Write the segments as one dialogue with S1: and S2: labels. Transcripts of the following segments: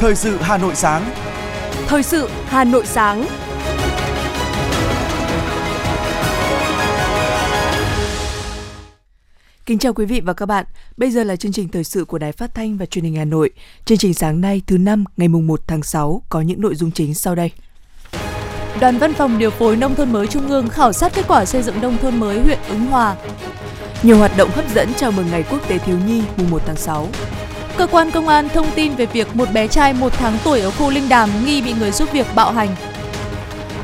S1: Thời sự Hà Nội sáng.
S2: Thời sự Hà Nội sáng. Kính chào quý vị và các bạn. Bây giờ là chương trình thời sự của Đài Phát thanh và Truyền hình Hà Nội. Chương trình sáng nay thứ năm, ngày mùng 1 tháng 6 có những nội dung chính sau đây. Đoàn Văn phòng điều phối nông thôn mới Trung ương khảo sát kết quả xây dựng nông thôn mới huyện Ứng Hòa. Nhiều hoạt động hấp dẫn chào mừng Ngày Quốc tế Thiếu nhi mùng 1 tháng 6. Cơ quan công an thông tin về việc một bé trai một tháng tuổi ở khu Linh Đàm nghi bị người giúp việc bạo hành.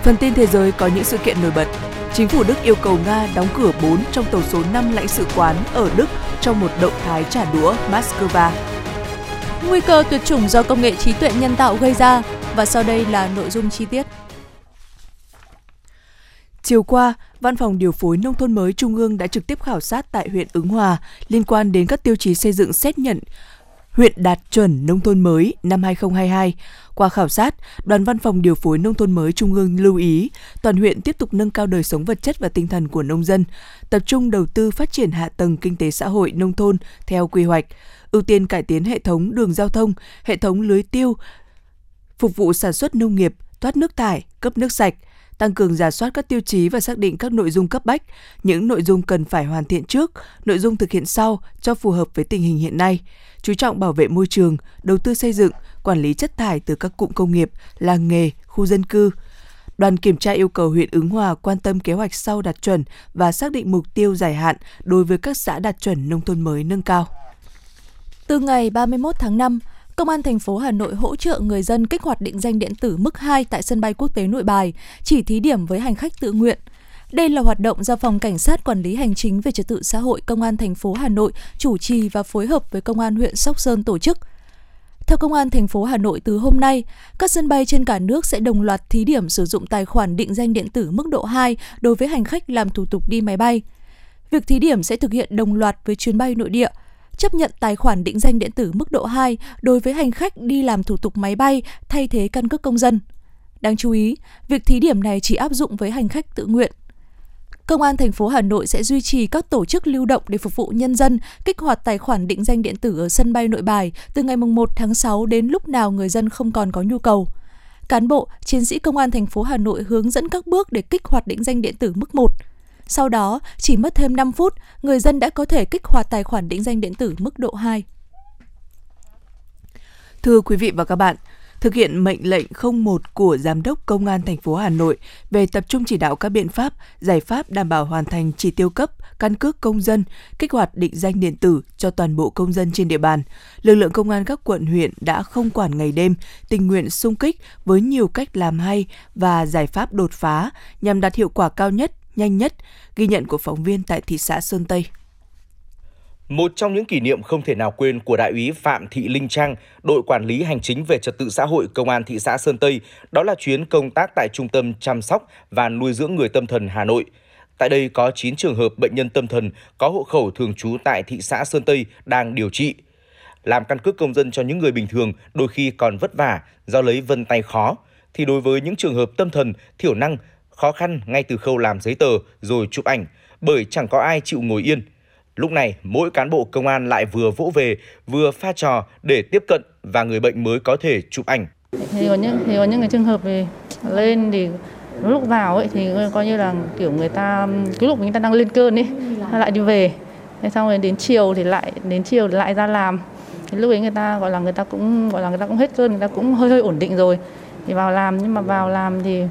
S2: Phần tin thế giới có những sự kiện nổi bật. Chính phủ Đức yêu cầu Nga đóng cửa 4 trong tổng số 5 lãnh sự quán ở Đức trong một động thái trả đũa Moscow. Nguy cơ tuyệt chủng do công nghệ trí tuệ nhân tạo gây ra và sau đây là nội dung chi tiết. Chiều qua, Văn phòng Điều phối Nông thôn mới Trung ương đã trực tiếp khảo sát tại huyện Ứng Hòa liên quan đến các tiêu chí xây dựng xét nhận huyện đạt chuẩn nông thôn mới năm 2022. Qua khảo sát, Đoàn Văn phòng Điều phối Nông thôn mới Trung ương lưu ý toàn huyện tiếp tục nâng cao đời sống vật chất và tinh thần của nông dân, tập trung đầu tư phát triển hạ tầng kinh tế xã hội nông thôn theo quy hoạch, ưu tiên cải tiến hệ thống đường giao thông, hệ thống lưới tiêu, phục vụ sản xuất nông nghiệp, thoát nước thải, cấp nước sạch, tăng cường giả soát các tiêu chí và xác định các nội dung cấp bách, những nội dung cần phải hoàn thiện trước, nội dung thực hiện sau cho phù hợp với tình hình hiện nay, chú trọng bảo vệ môi trường, đầu tư xây dựng, quản lý chất thải từ các cụm công nghiệp, làng nghề, khu dân cư. Đoàn kiểm tra yêu cầu huyện Ứng Hòa quan tâm kế hoạch sau đạt chuẩn và xác định mục tiêu dài hạn đối với các xã đạt chuẩn nông thôn mới nâng cao. Từ ngày 31 tháng 5, Công an thành phố Hà Nội hỗ trợ người dân kích hoạt định danh điện tử mức 2 tại sân bay quốc tế Nội Bài, chỉ thí điểm với hành khách tự nguyện. Đây là hoạt động do Phòng Cảnh sát Quản lý Hành chính về Trật tự xã hội Công an thành phố Hà Nội chủ trì và phối hợp với Công an huyện Sóc Sơn tổ chức. Theo Công an thành phố Hà Nội từ hôm nay, các sân bay trên cả nước sẽ đồng loạt thí điểm sử dụng tài khoản định danh điện tử mức độ 2 đối với hành khách làm thủ tục đi máy bay. Việc thí điểm sẽ thực hiện đồng loạt với chuyến bay nội địa – chấp nhận tài khoản định danh điện tử mức độ 2 đối với hành khách đi làm thủ tục máy bay thay thế căn cước công dân. Đáng chú ý, việc thí điểm này chỉ áp dụng với hành khách tự nguyện. Công an thành phố Hà Nội sẽ duy trì các tổ chức lưu động để phục vụ nhân dân kích hoạt tài khoản định danh điện tử ở sân bay Nội Bài từ ngày 1 tháng 6 đến lúc nào người dân không còn có nhu cầu. Cán bộ, chiến sĩ công an thành phố Hà Nội hướng dẫn các bước để kích hoạt định danh điện tử mức 1. Sau đó, chỉ mất thêm 5 phút, người dân đã có thể kích hoạt tài khoản định danh điện tử mức độ 2. Thưa quý vị và các bạn, thực hiện mệnh lệnh 01 của Giám đốc Công an thành phố Hà Nội về tập trung chỉ đạo các biện pháp, giải pháp đảm bảo hoàn thành chỉ tiêu cấp căn cước công dân, kích hoạt định danh điện tử cho toàn bộ công dân trên địa bàn. Lực lượng công an các quận huyện đã không quản ngày đêm, tình nguyện sung kích với nhiều cách làm hay và giải pháp đột phá nhằm đạt hiệu quả cao nhất nhanh nhất, ghi nhận của phóng viên tại thị xã Sơn Tây.
S3: Một trong những kỷ niệm không thể nào quên của đại úy Phạm Thị Linh Trang, đội quản lý hành chính về trật tự xã hội công an thị xã Sơn Tây, đó là chuyến công tác tại Trung tâm chăm sóc và nuôi dưỡng người tâm thần Hà Nội. Tại đây có 9 trường hợp bệnh nhân tâm thần có hộ khẩu thường trú tại thị xã Sơn Tây đang điều trị. Làm căn cước công dân cho những người bình thường đôi khi còn vất vả do lấy vân tay khó, thì đối với những trường hợp tâm thần, thiểu năng khó khăn ngay từ khâu làm giấy tờ rồi chụp ảnh bởi chẳng có ai chịu ngồi yên. Lúc này, mỗi cán bộ công an lại vừa vỗ về, vừa pha trò để tiếp cận và người bệnh mới có thể chụp ảnh.
S4: Thì có những thì có những cái trường hợp về lên thì lúc vào ấy thì coi như là kiểu người ta cái lúc người ta đang lên cơn ấy lại đi về thế xong rồi đến chiều thì lại đến chiều thì lại ra làm thì lúc ấy người ta gọi là người ta cũng gọi là người ta cũng hết cơn người ta cũng hơi hơi ổn định rồi thì vào làm nhưng mà vào làm thì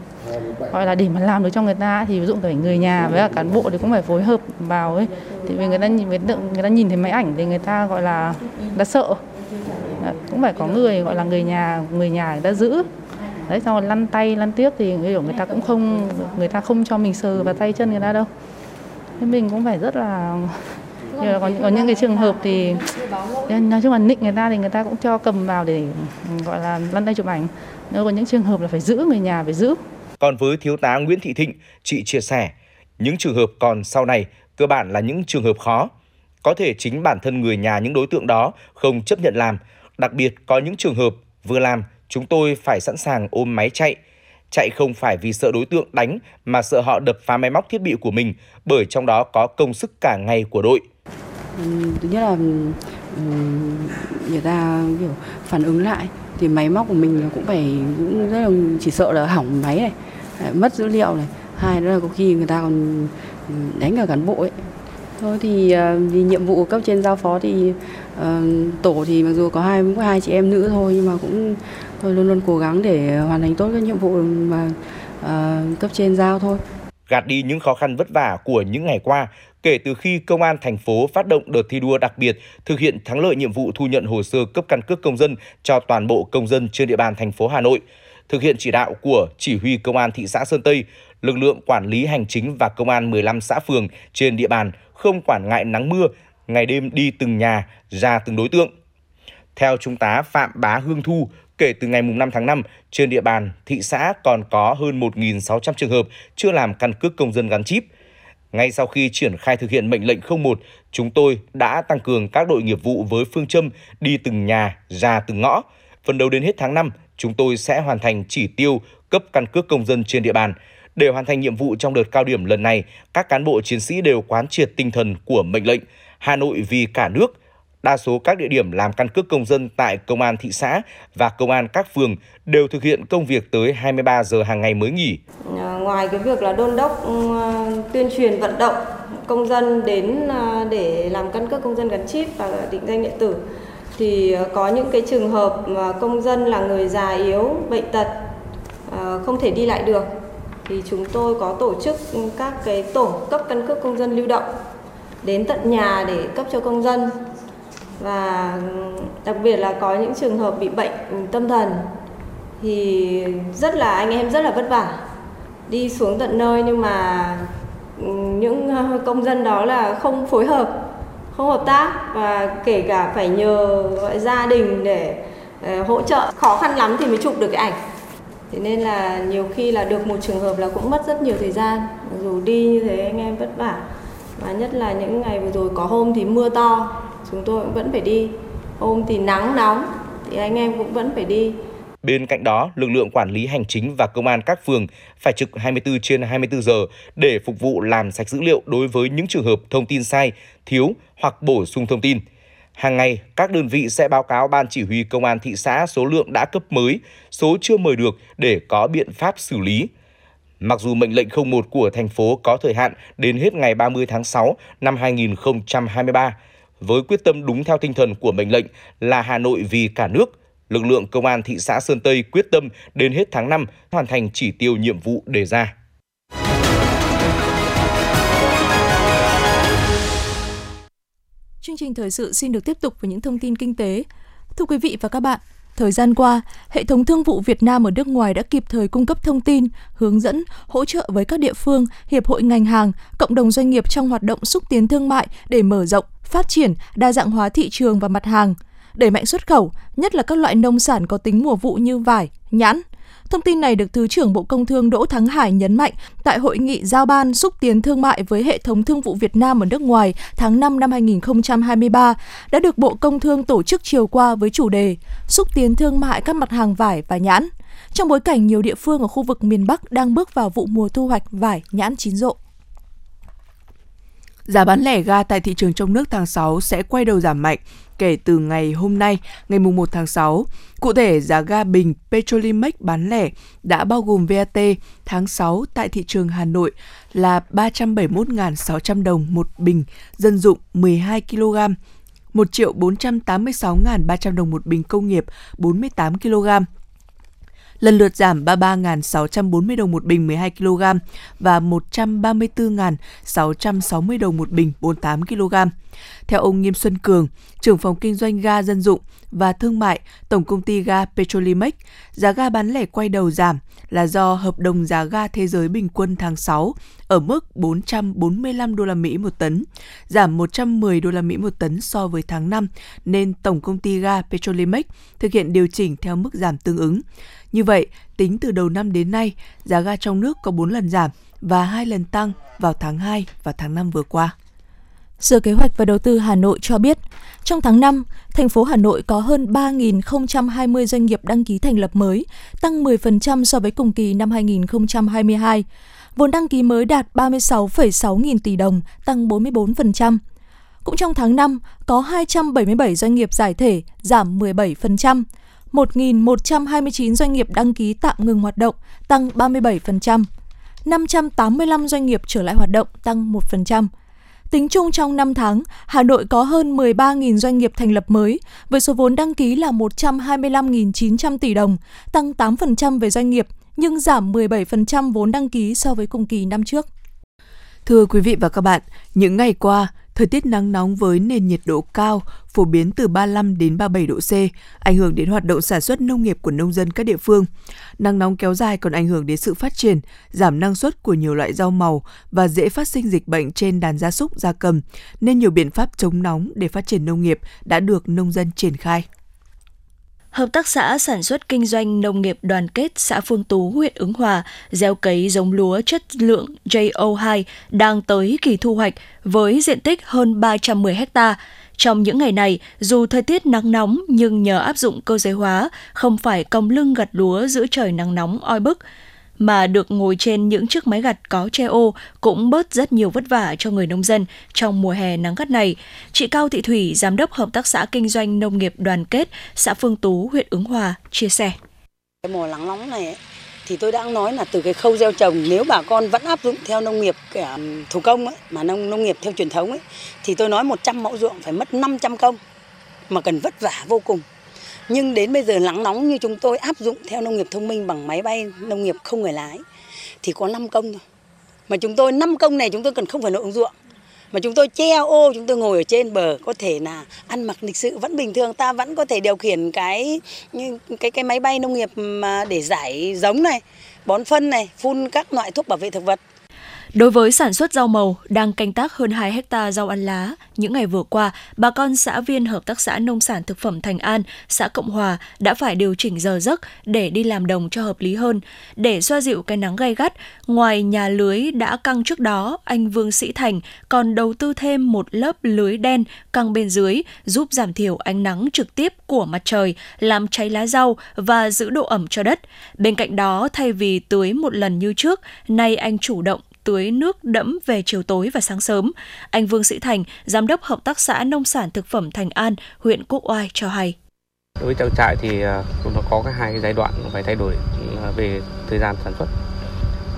S4: gọi là để mà làm được cho người ta thì ví dụ phải người nhà với cả cán bộ thì cũng phải phối hợp vào ấy. Thì vì người ta nhìn người ta nhìn thấy máy ảnh thì người ta gọi là đã sợ. Cũng phải có người gọi là người nhà người nhà người ta giữ. Đấy xong rồi lăn tay lăn tiếc thì người người ta cũng không người ta không cho mình sờ vào tay chân người ta đâu. Thế mình cũng phải rất là có, có những cái trường hợp thì nói chung là nịnh người ta thì người ta cũng cho cầm vào để gọi là lăn tay chụp ảnh nếu có những trường hợp là phải giữ người nhà phải giữ
S3: còn với thiếu tá Nguyễn Thị Thịnh, chị chia sẻ, những trường hợp còn sau này cơ bản là những trường hợp khó. Có thể chính bản thân người nhà những đối tượng đó không chấp nhận làm. Đặc biệt có những trường hợp vừa làm, chúng tôi phải sẵn sàng ôm máy chạy. Chạy không phải vì sợ đối tượng đánh mà sợ họ đập phá máy móc thiết bị của mình bởi trong đó có công sức cả ngày của đội.
S5: Thứ nhất là
S1: người ta kiểu phản ứng lại thì máy móc của mình cũng phải cũng rất là chỉ sợ là hỏng máy này mất dữ liệu này. Hai nữa là có khi người ta còn đánh cả cán bộ ấy. Thôi thì ờ, vì nhiệm vụ cấp trên giao phó thì uh, tổ thì mặc dù có hai có hai chị em nữ thôi nhưng mà cũng tôi luôn luôn cố gắng để hoàn thành tốt cái nhiệm vụ mà uh, cấp trên giao thôi.
S3: Gạt đi những khó khăn vất vả của những ngày qua kể từ khi công an thành phố phát động đợt thi đua đặc biệt thực hiện thắng lợi nhiệm vụ thu nhận hồ sơ cấp căn cước công dân cho toàn bộ công dân trên địa bàn thành phố Hà Nội. Thực hiện chỉ đạo của chỉ huy công an thị xã Sơn Tây, lực lượng quản lý hành chính và công an 15 xã phường trên địa bàn không quản ngại nắng mưa, ngày đêm đi từng nhà, ra từng đối tượng. Theo Trung tá Phạm Bá Hương Thu, kể từ ngày 5 tháng 5, trên địa bàn thị xã còn có hơn 1.600 trường hợp chưa làm căn cước công dân gắn chip. Ngay sau khi triển khai thực hiện mệnh lệnh 01, chúng tôi đã tăng cường các đội nghiệp vụ với phương châm đi từng nhà, ra từng ngõ. Phần đầu đến hết tháng 5, chúng tôi sẽ hoàn thành chỉ tiêu cấp căn cước công dân trên địa bàn. Để hoàn thành nhiệm vụ trong đợt cao điểm lần này, các cán bộ chiến sĩ đều quán triệt tinh thần của mệnh lệnh Hà Nội vì cả nước, Đa số các địa điểm làm căn cước công dân tại công an thị xã và công an các phường đều thực hiện công việc tới 23 giờ hàng ngày mới nghỉ.
S5: Ờ, ngoài cái việc là đôn đốc ừ, tuyên truyền vận động công dân đến ờ, để làm căn cước công dân gắn chip và định danh điện tử thì ờ, có những cái trường hợp mà công dân là người già yếu, bệnh tật không thể đi lại được thì chúng tôi có tổ chức các cái tổ cấp căn cước công dân lưu động đến tận nhà để cấp cho công dân và đặc biệt là có những trường hợp bị bệnh tâm thần thì rất là, anh em rất là vất vả. Đi xuống tận nơi nhưng mà ừ, những công dân đó là không phối hợp, không hợp tác và kể cả phải nhờ gọi gia đình để ờ, hỗ trợ. Khó khăn lắm thì mới chụp được cái ảnh. Thế nên là nhiều khi là được một trường hợp là cũng mất rất nhiều thời gian. Dù đi như thế anh em vất vả và nhất là những ngày vừa rồi có hôm thì mưa to chúng tôi cũng vẫn phải đi hôm thì nắng nóng thì anh em cũng vẫn phải đi
S3: Bên cạnh đó, lực lượng quản lý hành chính và công an các phường phải trực 24 trên 24 giờ để phục vụ làm sạch dữ liệu đối với những trường hợp thông tin sai, thiếu hoặc bổ sung thông tin. Hàng ngày, các đơn vị sẽ báo cáo Ban Chỉ huy Công an thị xã số lượng đã cấp mới, số chưa mời được để có biện pháp xử lý. Mặc dù mệnh lệnh 01 của thành phố có thời hạn đến hết ngày 30 tháng 6 năm 2023, với quyết tâm đúng theo tinh thần của mệnh lệnh là Hà Nội vì cả nước, lực lượng công an thị xã Sơn Tây quyết tâm đến hết tháng 5 hoàn thành chỉ tiêu nhiệm vụ đề ra.
S2: Chương trình thời sự xin được tiếp tục với những thông tin kinh tế. Thưa quý vị và các bạn, Thời gian qua, hệ thống thương vụ Việt Nam ở nước ngoài đã kịp thời cung cấp thông tin, hướng dẫn, hỗ trợ với các địa phương, hiệp hội ngành hàng, cộng đồng doanh nghiệp trong hoạt động xúc tiến thương mại để mở rộng, phát triển, đa dạng hóa thị trường và mặt hàng, đẩy mạnh xuất khẩu, nhất là các loại nông sản có tính mùa vụ như vải, nhãn, Thông tin này được Thứ trưởng Bộ Công Thương Đỗ Thắng Hải nhấn mạnh tại hội nghị giao ban xúc tiến thương mại với hệ thống thương vụ Việt Nam ở nước ngoài tháng 5 năm 2023 đã được Bộ Công Thương tổ chức chiều qua với chủ đề xúc tiến thương mại các mặt hàng vải và nhãn. Trong bối cảnh nhiều địa phương ở khu vực miền Bắc đang bước vào vụ mùa thu hoạch vải nhãn chín rộ. Giá bán lẻ ga tại thị trường trong nước tháng 6 sẽ quay đầu giảm mạnh kể từ ngày hôm nay, ngày 1 tháng 6. Cụ thể, giá ga bình Petrolimex bán lẻ đã bao gồm VAT tháng 6 tại thị trường Hà Nội là 371.600 đồng một bình dân dụng 12 kg, 1 triệu 486.300 đồng một bình công nghiệp 48 kg lần lượt giảm 33.640 đồng một bình 12 kg và 134.660 đồng một bình 48 kg. Theo ông Nghiêm Xuân Cường, trưởng phòng kinh doanh ga dân dụng và thương mại Tổng công ty ga Petrolimex, giá ga bán lẻ quay đầu giảm là do hợp đồng giá ga thế giới bình quân tháng 6 ở mức 445 đô la Mỹ một tấn, giảm 110 đô la Mỹ một tấn so với tháng 5 nên Tổng công ty ga Petrolimex thực hiện điều chỉnh theo mức giảm tương ứng. Như vậy, tính từ đầu năm đến nay, giá ga trong nước có 4 lần giảm và 2 lần tăng vào tháng 2 và tháng 5 vừa qua. Sở Kế hoạch và Đầu tư Hà Nội cho biết, trong tháng 5, thành phố Hà Nội có hơn 3.020 doanh nghiệp đăng ký thành lập mới, tăng 10% so với cùng kỳ năm 2022. Vốn đăng ký mới đạt 36,6 nghìn tỷ đồng, tăng 44%.
S6: Cũng trong tháng 5, có 277 doanh nghiệp giải thể, giảm 17%. 1.129 doanh nghiệp đăng ký tạm ngừng hoạt động, tăng 37%. 585 doanh nghiệp trở lại hoạt động, tăng 1%. Tính chung trong 5 tháng, Hà Nội có hơn 13.000 doanh nghiệp thành lập mới, với số vốn đăng ký là 125.900 tỷ đồng, tăng 8% về doanh nghiệp, nhưng giảm 17% vốn đăng ký so với cùng kỳ năm trước.
S2: Thưa quý vị và các bạn, những ngày qua, thời tiết nắng nóng với nền nhiệt độ cao, phổ biến từ 35 đến 37 độ C, ảnh hưởng đến hoạt động sản xuất nông nghiệp của nông dân các địa phương. Nắng nóng kéo dài còn ảnh hưởng đến sự phát triển, giảm năng suất của nhiều loại rau màu và dễ phát sinh dịch bệnh trên đàn gia súc, gia cầm, nên nhiều biện pháp chống nóng để phát triển nông nghiệp đã được nông dân triển khai.
S7: Hợp tác xã sản xuất kinh doanh nông nghiệp đoàn kết xã Phương Tú, huyện Ứng Hòa gieo cấy giống lúa chất lượng JO2 đang tới kỳ thu hoạch với diện tích hơn 310 ha. Trong những ngày này, dù thời tiết nắng nóng nhưng nhờ áp dụng cơ giới hóa, không phải còng lưng gặt lúa giữa trời nắng nóng oi bức, mà được ngồi trên những chiếc máy gặt có che ô cũng bớt rất nhiều vất vả cho người nông dân trong mùa hè nắng gắt này. Chị Cao Thị Thủy, Giám đốc Hợp tác xã Kinh doanh Nông nghiệp Đoàn kết, xã Phương Tú, huyện Ứng Hòa, chia sẻ.
S8: Cái mùa nắng nóng này thì tôi đã nói là từ cái khâu gieo trồng nếu bà con vẫn áp dụng theo nông nghiệp thủ công ấy, mà nông nông nghiệp theo truyền thống ấy, thì tôi nói 100 mẫu ruộng phải mất 500 công mà cần vất vả vô cùng nhưng đến bây giờ nắng nóng như chúng tôi áp dụng theo nông nghiệp thông minh bằng máy bay nông nghiệp không người lái thì có 5 công thôi. Mà chúng tôi 5 công này chúng tôi cần không phải nội ruộng. Mà chúng tôi che ô, chúng tôi ngồi ở trên bờ có thể là ăn mặc lịch sự vẫn bình thường, ta vẫn có thể điều khiển cái cái cái máy bay nông nghiệp mà để giải giống này, bón phân này, phun các loại thuốc bảo vệ thực vật
S7: Đối với sản xuất rau màu đang canh tác hơn 2 hecta rau ăn lá, những ngày vừa qua, bà con xã viên Hợp tác xã Nông sản Thực phẩm Thành An, xã Cộng Hòa đã phải điều chỉnh giờ giấc để đi làm đồng cho hợp lý hơn. Để xoa dịu cái nắng gay gắt, ngoài nhà lưới đã căng trước đó, anh Vương Sĩ Thành còn đầu tư thêm một lớp lưới đen căng bên dưới giúp giảm thiểu ánh nắng trực tiếp của mặt trời, làm cháy lá rau và giữ độ ẩm cho đất. Bên cạnh đó, thay vì tưới một lần như trước, nay anh chủ động tưới nước đẫm về chiều tối và sáng sớm. Anh Vương Sĩ Thành, Giám đốc Hợp tác xã Nông sản Thực phẩm Thành An, huyện Quốc Oai cho hay.
S9: Đối với trang trại thì à, nó có cái hai cái giai đoạn phải thay đổi à, về thời gian sản xuất.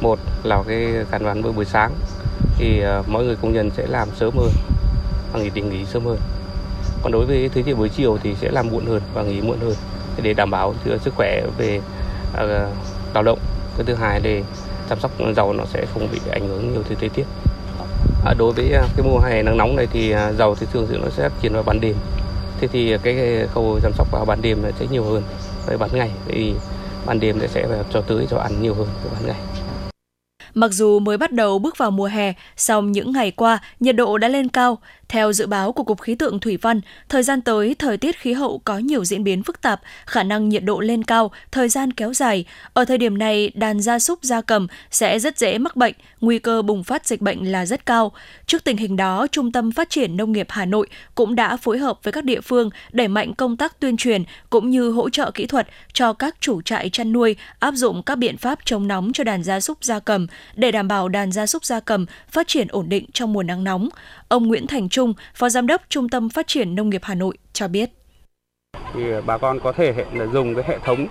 S9: Một là cái càn đoán bữa buổi sáng thì à, mọi mỗi người công nhân sẽ làm sớm hơn và nghỉ tình nghỉ sớm hơn. Còn đối với thứ buổi chiều thì sẽ làm muộn hơn và nghỉ muộn hơn để đảm bảo sức khỏe về lao động. Cái thứ hai là chăm sóc dầu nó sẽ không bị ảnh hưởng nhiều từ thời tiết à, đối với à, cái mùa hè nắng nóng này thì à, dầu thì thường nó sẽ chuyển vào ban đêm thế thì cái khâu chăm sóc vào ban đêm sẽ nhiều hơn với ban ngày thì ban đêm sẽ phải cho tưới cho ăn nhiều hơn với ban ngày
S7: Mặc dù mới bắt đầu bước vào mùa hè, song những ngày qua nhiệt độ đã lên cao. Theo dự báo của Cục Khí tượng Thủy văn, thời gian tới thời tiết khí hậu có nhiều diễn biến phức tạp, khả năng nhiệt độ lên cao, thời gian kéo dài. Ở thời điểm này, đàn gia súc gia cầm sẽ rất dễ mắc bệnh, nguy cơ bùng phát dịch bệnh là rất cao. Trước tình hình đó, Trung tâm Phát triển Nông nghiệp Hà Nội cũng đã phối hợp với các địa phương đẩy mạnh công tác tuyên truyền cũng như hỗ trợ kỹ thuật cho các chủ trại chăn nuôi áp dụng các biện pháp chống nóng cho đàn gia súc gia cầm để đảm bảo đàn gia súc gia cầm phát triển ổn định trong mùa nắng nóng. Ông Nguyễn Thành Trung, Phó Giám đốc Trung tâm Phát triển Nông nghiệp Hà Nội cho biết.
S10: Thì bà con có thể dùng cái hệ thống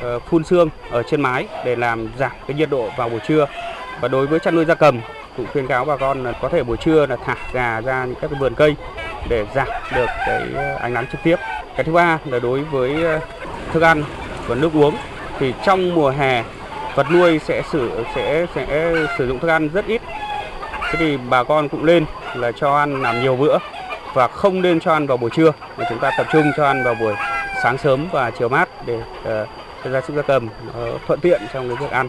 S10: ờ, phun sương ở trên mái để làm giảm cái nhiệt độ vào buổi trưa. Và đối với chăn nuôi gia cầm cũng khuyên cáo bà con là có thể buổi trưa là thả gà ra những các cái vườn cây để giảm được cái ờ, ánh nắng trực tiếp. Cái thứ ba là đối với ờ, thức ăn và nước uống thì trong mùa hè vật nuôi sẽ sử sẽ sẽ sử dụng thức ăn rất ít thế thì bà con cũng lên là cho ăn làm nhiều bữa và không nên cho ăn vào buổi trưa. Mà chúng ta tập trung cho ăn vào buổi sáng sớm và chiều mát để ờ, uh, gia súc gia cầm uh, thuận tiện trong cái việc ăn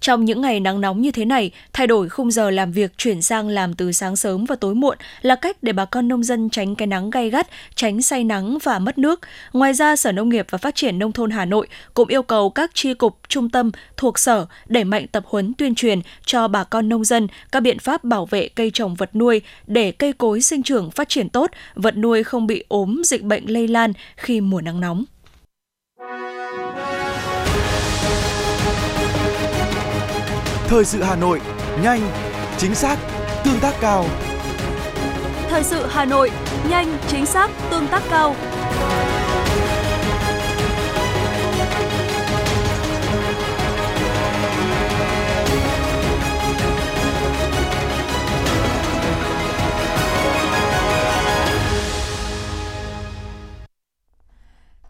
S7: trong những ngày nắng nóng như thế này, thay đổi khung giờ làm việc chuyển sang làm từ sáng sớm và tối muộn là cách để bà con nông dân tránh cái nắng gay gắt, tránh say nắng và mất nước. Ngoài ra, Sở Nông nghiệp và Phát triển Nông thôn Hà Nội cũng yêu cầu các tri cục, trung tâm thuộc sở đẩy mạnh tập huấn tuyên truyền cho bà con nông dân các biện pháp bảo vệ cây trồng vật nuôi để cây cối sinh trưởng phát triển tốt, vật nuôi không bị ốm, dịch bệnh lây lan khi mùa nắng nóng.
S11: Thời sự Hà Nội, nhanh, chính xác, tương tác cao.
S7: Thời sự Hà Nội, nhanh, chính xác, tương tác cao.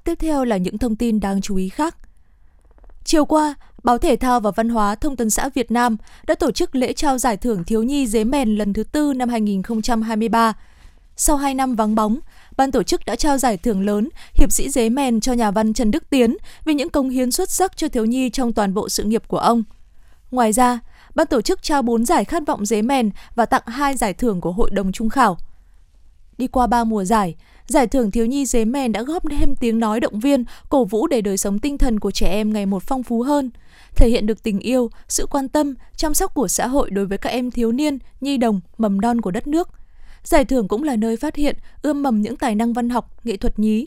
S6: Tiếp theo là những thông tin đáng chú ý khác. Chiều qua, Báo Thể thao và Văn hóa Thông tấn xã Việt Nam đã tổ chức lễ trao giải thưởng thiếu nhi dế mèn lần thứ tư năm 2023. Sau 2 năm vắng bóng, ban tổ chức đã trao giải thưởng lớn Hiệp sĩ dế mèn cho nhà văn Trần Đức Tiến vì những công hiến xuất sắc cho thiếu nhi trong toàn bộ sự nghiệp của ông. Ngoài ra, ban tổ chức trao 4 giải khát vọng dế mèn và tặng 2 giải thưởng của Hội đồng Trung khảo. Đi qua ba mùa giải, Giải thưởng thiếu nhi dế mèn đã góp thêm tiếng nói động viên, cổ vũ để đời sống tinh thần của trẻ em ngày một phong phú hơn, thể hiện được tình yêu, sự quan tâm, chăm sóc của xã hội đối với các em thiếu niên, nhi đồng, mầm non của đất nước. Giải thưởng cũng là nơi phát hiện, ươm mầm những tài năng văn học, nghệ thuật nhí.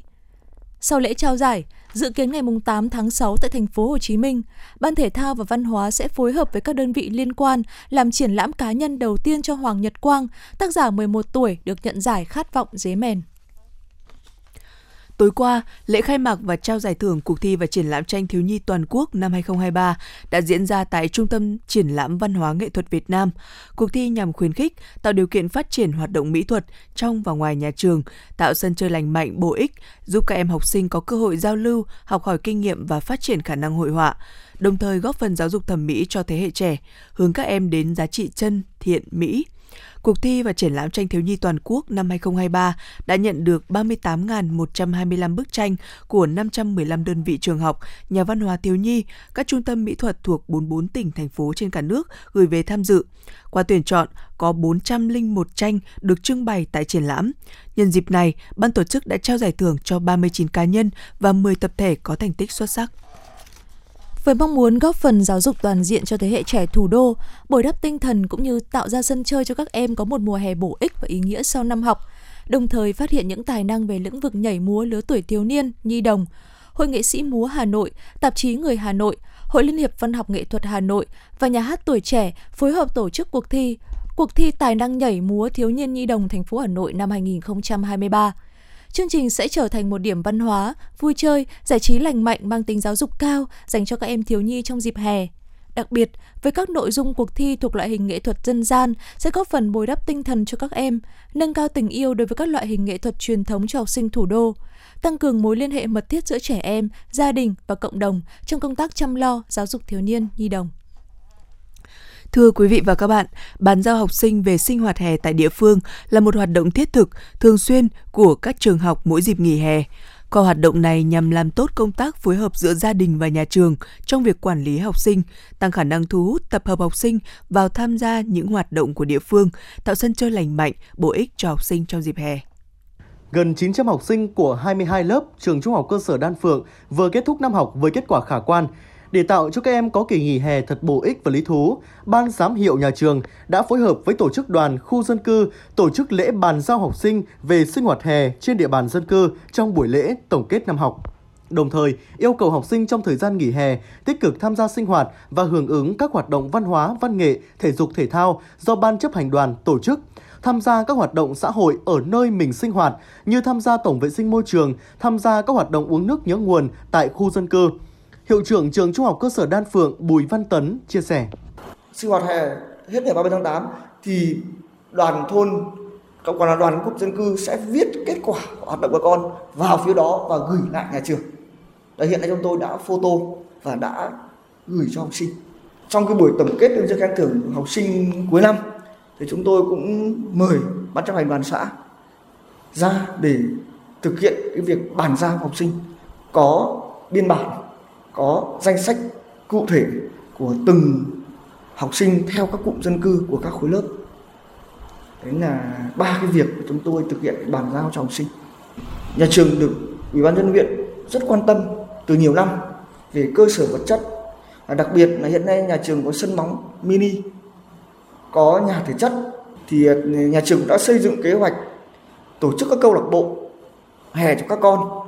S6: Sau lễ trao giải, dự kiến ngày 8 tháng 6 tại thành phố Hồ Chí Minh, Ban Thể thao và Văn hóa sẽ phối hợp với các đơn vị liên quan làm triển lãm cá nhân đầu tiên cho Hoàng Nhật Quang, tác giả 11 tuổi được nhận giải Khát vọng dế mèn.
S2: Tối qua, lễ khai mạc và trao giải thưởng cuộc thi và triển lãm tranh thiếu nhi toàn quốc năm 2023 đã diễn ra tại Trung tâm Triển lãm Văn hóa Nghệ thuật Việt Nam. Cuộc thi nhằm khuyến khích, tạo điều kiện phát triển hoạt động mỹ thuật trong và ngoài nhà trường, tạo sân chơi lành mạnh, bổ ích, giúp các em học sinh có cơ hội giao lưu, học hỏi kinh nghiệm và phát triển khả năng hội họa đồng thời góp phần giáo dục thẩm mỹ cho thế hệ trẻ, hướng các em đến giá trị chân, thiện, mỹ. Cuộc thi và triển lãm tranh thiếu nhi toàn quốc năm 2023 đã nhận được 38.125 bức tranh của 515 đơn vị trường học, nhà văn hóa thiếu nhi, các trung tâm mỹ thuật thuộc 44 tỉnh, thành phố trên cả nước gửi về tham dự. Qua tuyển chọn, có 401 tranh được trưng bày tại triển lãm. Nhân dịp này, ban tổ chức đã trao giải thưởng cho 39 cá nhân và 10 tập thể có thành tích xuất sắc.
S6: Với mong muốn góp phần giáo dục toàn diện cho thế hệ trẻ thủ đô, bồi đắp tinh thần cũng như tạo ra sân chơi cho các em có một mùa hè bổ ích và ý nghĩa sau năm học, đồng thời phát hiện những tài năng về lĩnh vực nhảy múa lứa tuổi thiếu niên, nhi đồng. Hội nghệ sĩ múa Hà Nội, tạp chí Người Hà Nội, Hội Liên hiệp Văn học Nghệ thuật Hà Nội và Nhà hát Tuổi Trẻ phối hợp tổ chức cuộc thi Cuộc thi Tài năng nhảy múa thiếu niên nhi đồng thành phố Hà Nội năm 2023. Chương trình sẽ trở thành một điểm văn hóa, vui chơi, giải trí lành mạnh mang tính giáo dục cao dành cho các em thiếu nhi trong dịp hè. Đặc biệt, với các nội dung cuộc thi thuộc loại hình nghệ thuật dân gian sẽ góp phần bồi đắp tinh thần cho các em, nâng cao tình yêu đối với các loại hình nghệ thuật truyền thống cho học sinh thủ đô, tăng cường mối liên hệ mật thiết giữa trẻ em, gia đình và cộng đồng trong công tác chăm lo giáo dục thiếu niên, nhi đồng.
S2: Thưa quý vị và các bạn, bàn giao học sinh về sinh hoạt hè tại địa phương là một hoạt động thiết thực, thường xuyên của các trường học mỗi dịp nghỉ hè. Qua hoạt động này nhằm làm tốt công tác phối hợp giữa gia đình và nhà trường trong việc quản lý học sinh, tăng khả năng thu hút tập hợp học sinh vào tham gia những hoạt động của địa phương, tạo sân chơi lành mạnh, bổ ích cho học sinh trong dịp hè.
S11: Gần 900 học sinh của 22 lớp trường Trung học cơ sở Đan Phượng vừa kết thúc năm học với kết quả khả quan. Để tạo cho các em có kỳ nghỉ hè thật bổ ích và lý thú, Ban giám hiệu nhà trường đã phối hợp với tổ chức đoàn khu dân cư tổ chức lễ bàn giao học sinh về sinh hoạt hè trên địa bàn dân cư trong buổi lễ tổng kết năm học. Đồng thời, yêu cầu học sinh trong thời gian nghỉ hè tích cực tham gia sinh hoạt và hưởng ứng các hoạt động văn hóa, văn nghệ, thể dục thể thao do Ban chấp hành đoàn tổ chức, tham gia các hoạt động xã hội ở nơi mình sinh hoạt như tham gia tổng vệ sinh môi trường, tham gia các hoạt động uống nước nhớ nguồn tại khu dân cư. Hiệu trưởng trường Trung học cơ sở Đan Phượng Bùi Văn Tấn chia sẻ.
S12: Sinh hoạt hè hết ngày 30 tháng 8 thì đoàn thôn còn là đoàn cụm dân cư sẽ viết kết quả hoạt động của con vào phiếu đó và gửi lại nhà trường. Đấy, hiện nay chúng tôi đã photo và đã gửi cho học sinh. Trong cái buổi tổng kết đơn cho khen thưởng học sinh cuối năm thì chúng tôi cũng mời ban chấp hành đoàn xã ra để thực hiện cái việc bàn giao học sinh có biên bản có danh sách cụ thể của từng học sinh theo các cụm dân cư của các khối lớp. Đấy là ba cái việc của chúng tôi thực hiện bàn giao cho học sinh. Nhà trường được ủy ban dân huyện rất quan tâm từ nhiều năm về cơ sở vật chất. Và đặc biệt là hiện nay nhà trường có sân bóng mini, có nhà thể chất. Thì nhà trường đã xây dựng kế hoạch tổ chức các câu lạc bộ hè cho các con.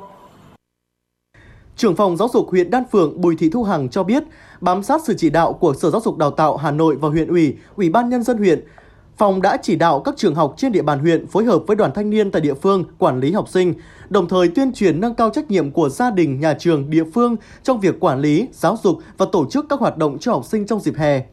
S11: Trưởng phòng giáo dục huyện Đan Phượng Bùi Thị Thu Hằng cho biết, bám sát sự chỉ đạo của Sở Giáo dục Đào tạo Hà Nội và huyện ủy, Ủy ban nhân dân huyện, Phòng đã chỉ đạo các trường học trên địa bàn huyện phối hợp với đoàn thanh niên tại địa phương quản lý học sinh, đồng thời tuyên truyền nâng cao trách nhiệm của gia đình, nhà trường, địa phương trong việc quản lý, giáo dục và tổ chức các hoạt động cho học sinh trong dịp hè.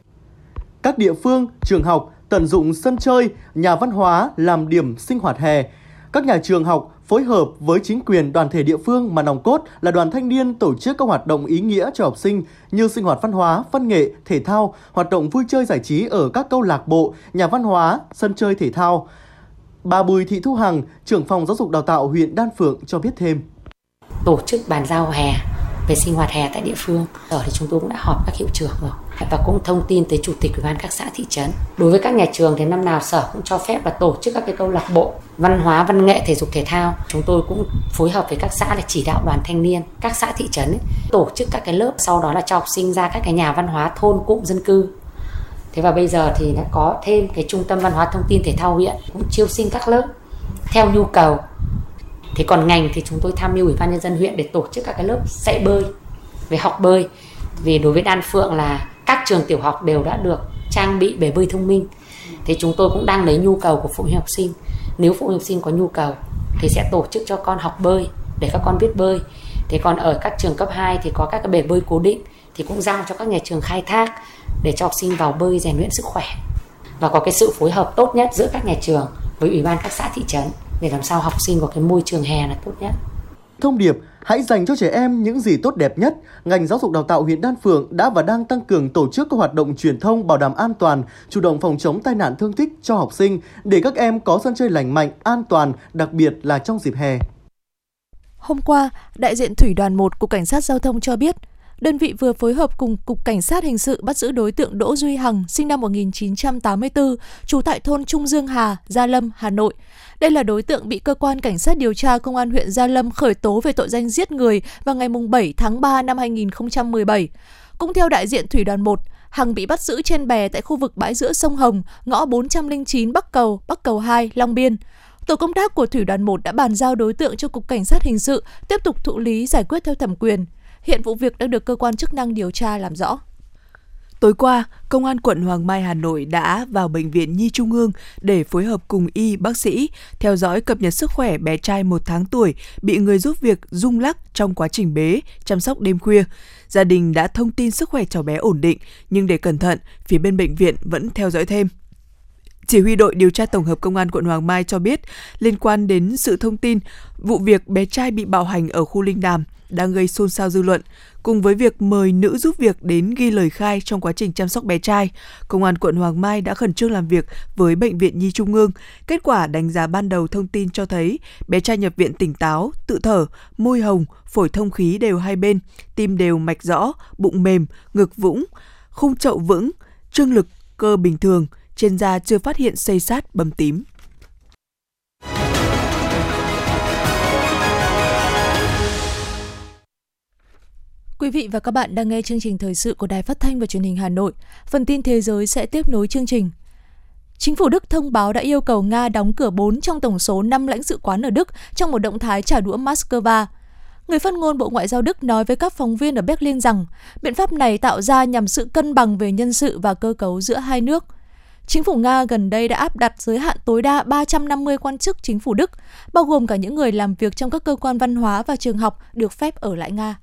S11: Các địa phương, trường học tận dụng sân chơi, nhà văn hóa làm điểm sinh hoạt hè. Các nhà trường học phối hợp với chính quyền đoàn thể địa phương mà nòng cốt là đoàn thanh niên tổ chức các hoạt động ý nghĩa cho học sinh như sinh hoạt văn hóa, văn nghệ, thể thao, hoạt động vui chơi giải trí ở các câu lạc bộ, nhà văn hóa, sân chơi thể thao. Bà Bùi Thị Thu Hằng, trưởng phòng giáo dục đào tạo huyện Đan Phượng cho biết thêm.
S13: Tổ chức bàn giao hè về sinh hoạt hè tại địa phương. Ở thì chúng tôi cũng đã họp các hiệu trưởng rồi và cũng thông tin tới chủ tịch ủy ban các xã thị trấn. Đối với các nhà trường thì năm nào sở cũng cho phép là tổ chức các cái câu lạc bộ văn hóa, văn nghệ, thể dục thể thao. Chúng tôi cũng phối hợp với các xã để chỉ đạo đoàn thanh niên, các xã thị trấn ấy, tổ chức các cái lớp sau đó là cho học sinh ra các cái nhà văn hóa thôn cụm dân cư Thế và bây giờ thì đã có thêm cái trung tâm văn hóa thông tin thể thao huyện cũng chiêu sinh các lớp theo nhu cầu thế còn ngành thì chúng tôi tham mưu ủy ban nhân dân huyện để tổ chức các cái lớp dạy bơi về học bơi vì đối với đan phượng là các trường tiểu học đều đã được trang bị bể bơi thông minh. Thì chúng tôi cũng đang lấy nhu cầu của phụ huynh học sinh. Nếu phụ huynh học sinh có nhu cầu thì sẽ tổ chức cho con học bơi để các con biết bơi. Thế còn ở các trường cấp 2 thì có các cái bể bơi cố định thì cũng giao cho các nhà trường khai thác để cho học sinh vào bơi rèn luyện sức khỏe. Và có cái sự phối hợp tốt nhất giữa các nhà trường với ủy ban các xã thị trấn để làm sao học sinh có cái môi trường hè là tốt nhất.
S11: Thông điệp Hãy dành cho trẻ em những gì tốt đẹp nhất. Ngành giáo dục đào tạo huyện Đan Phượng đã và đang tăng cường tổ chức các hoạt động truyền thông bảo đảm an toàn, chủ động phòng chống tai nạn thương tích cho học sinh để các em có sân chơi lành mạnh, an toàn, đặc biệt là trong dịp hè.
S6: Hôm qua, đại diện Thủy đoàn 1 của Cảnh sát Giao thông cho biết, đơn vị vừa phối hợp cùng Cục Cảnh sát Hình sự bắt giữ đối tượng Đỗ Duy Hằng, sinh năm 1984, trú tại thôn Trung Dương Hà, Gia Lâm, Hà Nội. Đây là đối tượng bị cơ quan cảnh sát điều tra công an huyện Gia Lâm khởi tố về tội danh giết người vào ngày 7 tháng 3 năm 2017. Cũng theo đại diện Thủy đoàn 1, Hằng bị bắt giữ trên bè tại khu vực bãi giữa sông Hồng, ngõ 409 Bắc Cầu, Bắc Cầu 2, Long Biên. Tổ công tác của Thủy đoàn 1 đã bàn giao đối tượng cho Cục Cảnh sát Hình sự tiếp tục thụ lý giải quyết theo thẩm quyền. Hiện vụ việc đang được cơ quan chức năng điều tra làm rõ.
S2: Tối qua, Công an quận Hoàng Mai Hà Nội đã vào Bệnh viện Nhi Trung ương để phối hợp cùng y bác sĩ theo dõi cập nhật sức khỏe bé trai một tháng tuổi bị người giúp việc rung lắc trong quá trình bế, chăm sóc đêm khuya. Gia đình đã thông tin sức khỏe cháu bé ổn định, nhưng để cẩn thận, phía bên bệnh viện vẫn theo dõi thêm. Chỉ huy đội điều tra tổng hợp công an quận Hoàng Mai cho biết, liên quan đến sự thông tin vụ việc bé trai bị bạo hành ở khu Linh Đàm đang gây xôn xao dư luận, cùng với việc mời nữ giúp việc đến ghi lời khai trong quá trình chăm sóc bé trai, công an quận Hoàng Mai đã khẩn trương làm việc với bệnh viện Nhi Trung ương. Kết quả đánh giá ban đầu thông tin cho thấy bé trai nhập viện tỉnh táo, tự thở, môi hồng, phổi thông khí đều hai bên, tim đều mạch rõ, bụng mềm, ngực vũng, khung chậu vững, trương lực cơ bình thường, trên da chưa phát hiện xây sát bầm tím.
S6: Quý vị và các bạn đang nghe chương trình thời sự của Đài Phát thanh và Truyền hình Hà Nội. Phần tin thế giới sẽ tiếp nối chương trình. Chính phủ Đức thông báo đã yêu cầu Nga đóng cửa 4 trong tổng số 5 lãnh sự quán ở Đức trong một động thái trả đũa Moscow. Người phát ngôn Bộ Ngoại giao Đức nói với các phóng viên ở Berlin rằng, biện pháp này tạo ra nhằm sự cân bằng về nhân sự và cơ cấu giữa hai nước. Chính phủ Nga gần đây đã áp đặt giới hạn tối đa 350 quan chức chính phủ Đức, bao gồm cả những người làm việc trong các cơ quan văn hóa và trường học được phép ở lại Nga.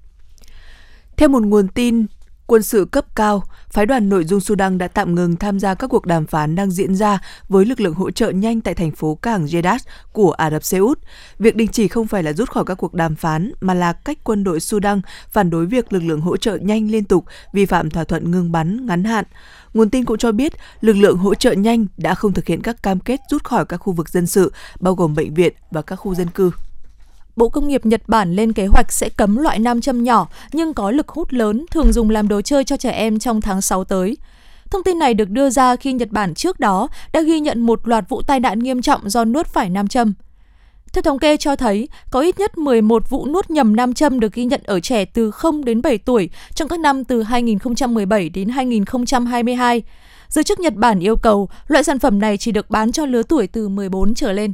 S2: Theo một nguồn tin quân sự cấp cao, phái đoàn nội dung Sudan đã tạm ngừng tham gia các cuộc đàm phán đang diễn ra với lực lượng hỗ trợ nhanh tại thành phố cảng Jeddah của Ả Rập Xê Út. Việc đình chỉ không phải là rút khỏi các cuộc đàm phán mà là cách quân đội Sudan phản đối việc lực lượng hỗ trợ nhanh liên tục vi phạm thỏa thuận ngừng bắn ngắn hạn. Nguồn tin cũng cho biết lực lượng hỗ trợ nhanh đã không thực hiện các cam kết rút khỏi các khu vực dân sự, bao gồm bệnh viện và các khu dân cư.
S6: Bộ Công nghiệp Nhật Bản lên kế hoạch sẽ cấm loại nam châm nhỏ nhưng có lực hút lớn thường dùng làm đồ chơi cho trẻ em trong tháng 6 tới. Thông tin này được đưa ra khi Nhật Bản trước đó đã ghi nhận một loạt vụ tai nạn nghiêm trọng do nuốt phải nam châm. Theo thống kê cho thấy, có ít nhất 11 vụ nuốt nhầm nam châm được ghi nhận ở trẻ từ 0 đến 7 tuổi trong các năm từ 2017 đến 2022. Giới chức Nhật Bản yêu cầu loại sản phẩm này chỉ được bán cho lứa tuổi từ 14 trở lên.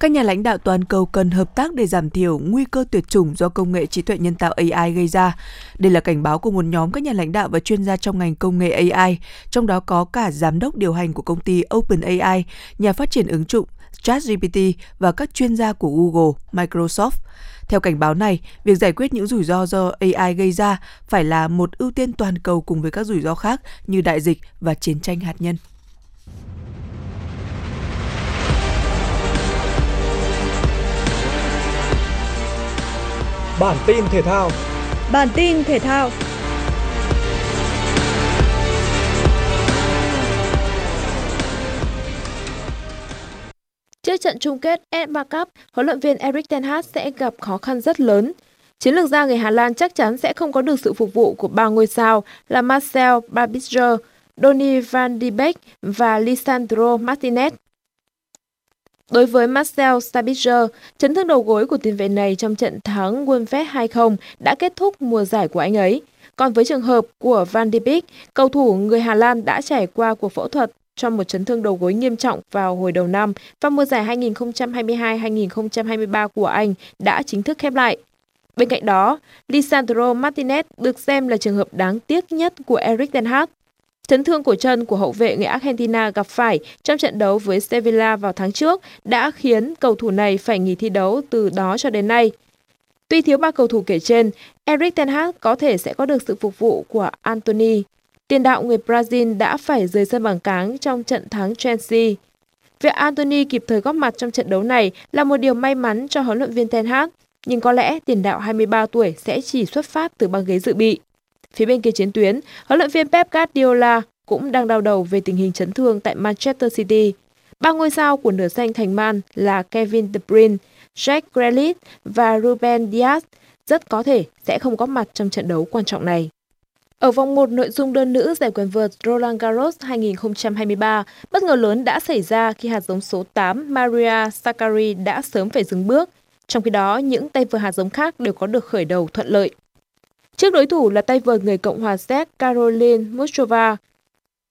S2: Các nhà lãnh đạo toàn cầu cần hợp tác để giảm thiểu nguy cơ tuyệt chủng do công nghệ trí tuệ nhân tạo AI gây ra. Đây là cảnh báo của một nhóm các nhà lãnh đạo và chuyên gia trong ngành công nghệ AI, trong đó có cả giám đốc điều hành của công ty OpenAI, nhà phát triển ứng dụng ChatGPT và các chuyên gia của Google, Microsoft. Theo cảnh báo này, việc giải quyết những rủi ro do AI gây ra phải là một ưu tiên toàn cầu cùng với các rủi ro khác như đại dịch và chiến tranh hạt nhân.
S14: Bản tin thể thao
S15: Bản tin thể thao Trước trận chung kết FA Cup, huấn luyện viên Erik ten Hag sẽ gặp khó khăn rất lớn. Chiến lược gia người Hà Lan chắc chắn sẽ không có được sự phục vụ của ba ngôi sao là Marcel Sabitzer, Donny van de Beek và Lisandro Martinez. Đối với Marcel Sabitzer, chấn thương đầu gối của tiền vệ này trong trận thắng Wolves 2-0 đã kết thúc mùa giải của anh ấy. Còn với trường hợp của Van de Beek, cầu thủ người Hà Lan đã trải qua cuộc phẫu thuật trong một chấn thương đầu gối nghiêm trọng vào hồi đầu năm và mùa giải 2022-2023 của anh đã chính thức khép lại. Bên cạnh đó, Lisandro Martinez được xem là trường hợp đáng tiếc nhất của Eric Ten Hag. Chấn thương của chân của hậu vệ người Argentina gặp phải trong trận đấu với Sevilla vào tháng trước đã khiến cầu thủ này phải nghỉ thi đấu từ đó cho đến nay. Tuy thiếu ba cầu thủ kể trên, Eric Ten Hag có thể sẽ có được sự phục vụ của Anthony. Tiền đạo người Brazil đã phải rời sân bằng cáng trong trận thắng Chelsea. Việc Anthony kịp thời góp mặt trong trận đấu này là một điều may mắn cho huấn luyện viên Ten Hag, nhưng có lẽ tiền đạo 23 tuổi sẽ chỉ xuất phát từ băng ghế dự bị. Phía bên kia chiến tuyến, huấn luyện viên Pep Guardiola cũng đang đau đầu về tình hình chấn thương tại Manchester City. Ba ngôi sao của nửa xanh thành man là Kevin De Bruyne, Jack Grealish và Ruben Dias rất có thể sẽ không có mặt trong trận đấu quan trọng này. Ở vòng 1 nội dung đơn nữ giải quần vợt Roland Garros 2023, bất ngờ lớn đã xảy ra khi hạt giống số 8 Maria Sakkari đã sớm phải dừng bước. Trong khi đó, những tay vợt hạt giống khác đều có được khởi đầu thuận lợi. Trước đối thủ là tay vợt người Cộng hòa Séc Caroline Muchova,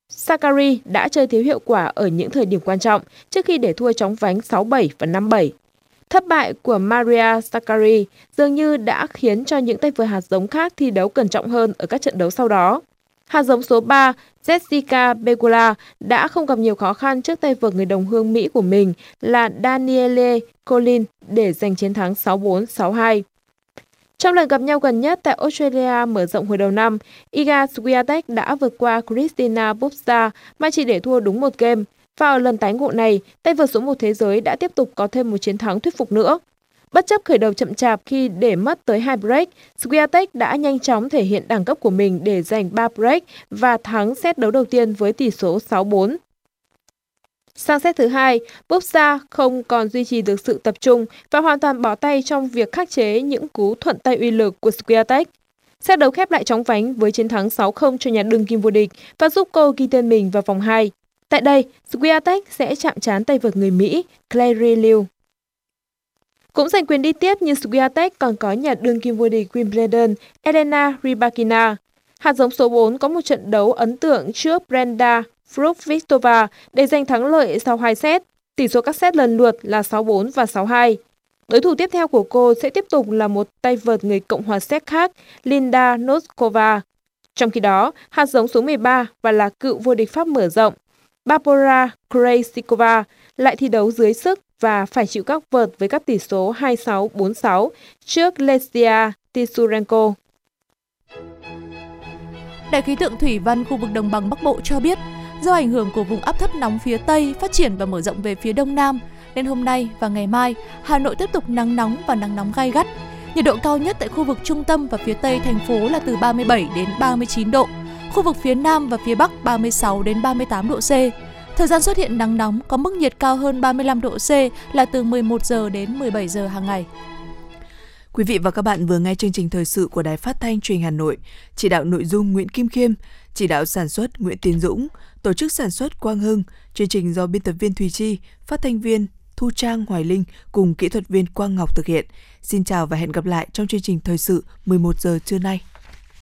S15: Sakkari đã chơi thiếu hiệu quả ở những thời điểm quan trọng trước khi để thua chóng vánh 6-7 và 5-7. Thất bại của Maria Sakkari dường như đã khiến cho những tay vợt hạt giống khác thi đấu cẩn trọng hơn ở các trận đấu sau đó. Hạt giống số 3, Jessica Pegula đã không gặp nhiều khó khăn trước tay vợt người đồng hương Mỹ của mình là Daniele Colin để giành chiến thắng 6-4, 6-2. Trong lần gặp nhau gần nhất tại Australia mở rộng hồi đầu năm, Iga Swiatek đã vượt qua Christina Bubsa mà chỉ để thua đúng một game. Và ở lần tái ngộ này, tay vợt số một thế giới đã tiếp tục có thêm một chiến thắng thuyết phục nữa. Bất chấp khởi đầu chậm chạp khi để mất tới hai break, Swiatek đã nhanh chóng thể hiện đẳng cấp của mình để giành 3 break và thắng set đấu đầu tiên với tỷ số 6-4. Sang set thứ hai, Bubsa không còn duy trì được sự tập trung và hoàn toàn bỏ tay trong việc khắc chế những cú thuận tay uy lực của Swiatek. Set đấu khép lại chóng vánh với chiến thắng 6-0 cho nhà đương kim vô địch và giúp cô ghi tên mình vào vòng 2. Tại đây, Swiatek sẽ chạm trán tay vợt người Mỹ Clary Liu. Cũng giành quyền đi tiếp như Swiatek còn có nhà đương kim vô địch Wimbledon Elena Rybakina. Hạt giống số 4 có một trận đấu ấn tượng trước Brenda Fruhtvistova để giành thắng lợi sau 2 set. Tỷ số các set lần lượt là 6-4 và 6-2. Đối thủ tiếp theo của cô sẽ tiếp tục là một tay vợt người Cộng hòa Séc khác, Linda Noskova. Trong khi đó, hạt giống số 13 và là cựu vô địch Pháp mở rộng, Barbara Krejcikova lại thi đấu dưới sức và phải chịu các vợt với các tỷ số 26-46 trước Lesia Tisurenko.
S6: Đại khí tượng thủy văn khu vực đồng bằng Bắc Bộ cho biết, do ảnh hưởng của vùng áp thấp nóng phía Tây phát triển và mở rộng về phía Đông Nam, nên hôm nay và ngày mai, Hà Nội tiếp tục nắng nóng và nắng nóng gai gắt. Nhiệt độ cao nhất tại khu vực trung tâm và phía Tây thành phố là từ 37 đến 39 độ, khu vực phía Nam và phía Bắc 36 đến 38 độ C. Thời gian xuất hiện nắng nóng có mức nhiệt cao hơn 35 độ C là từ 11 giờ đến 17 giờ hàng ngày.
S2: Quý vị và các bạn vừa nghe chương trình thời sự của Đài Phát thanh Truyền Hà Nội, chỉ đạo nội dung Nguyễn Kim Khiêm, chỉ đạo sản xuất Nguyễn Tiến Dũng, tổ chức sản xuất Quang Hưng, chương trình do biên tập viên Thùy Chi, phát thanh viên Thu Trang Hoài Linh cùng kỹ thuật viên Quang Ngọc thực hiện. Xin chào và hẹn gặp lại trong chương trình thời sự 11 giờ trưa nay.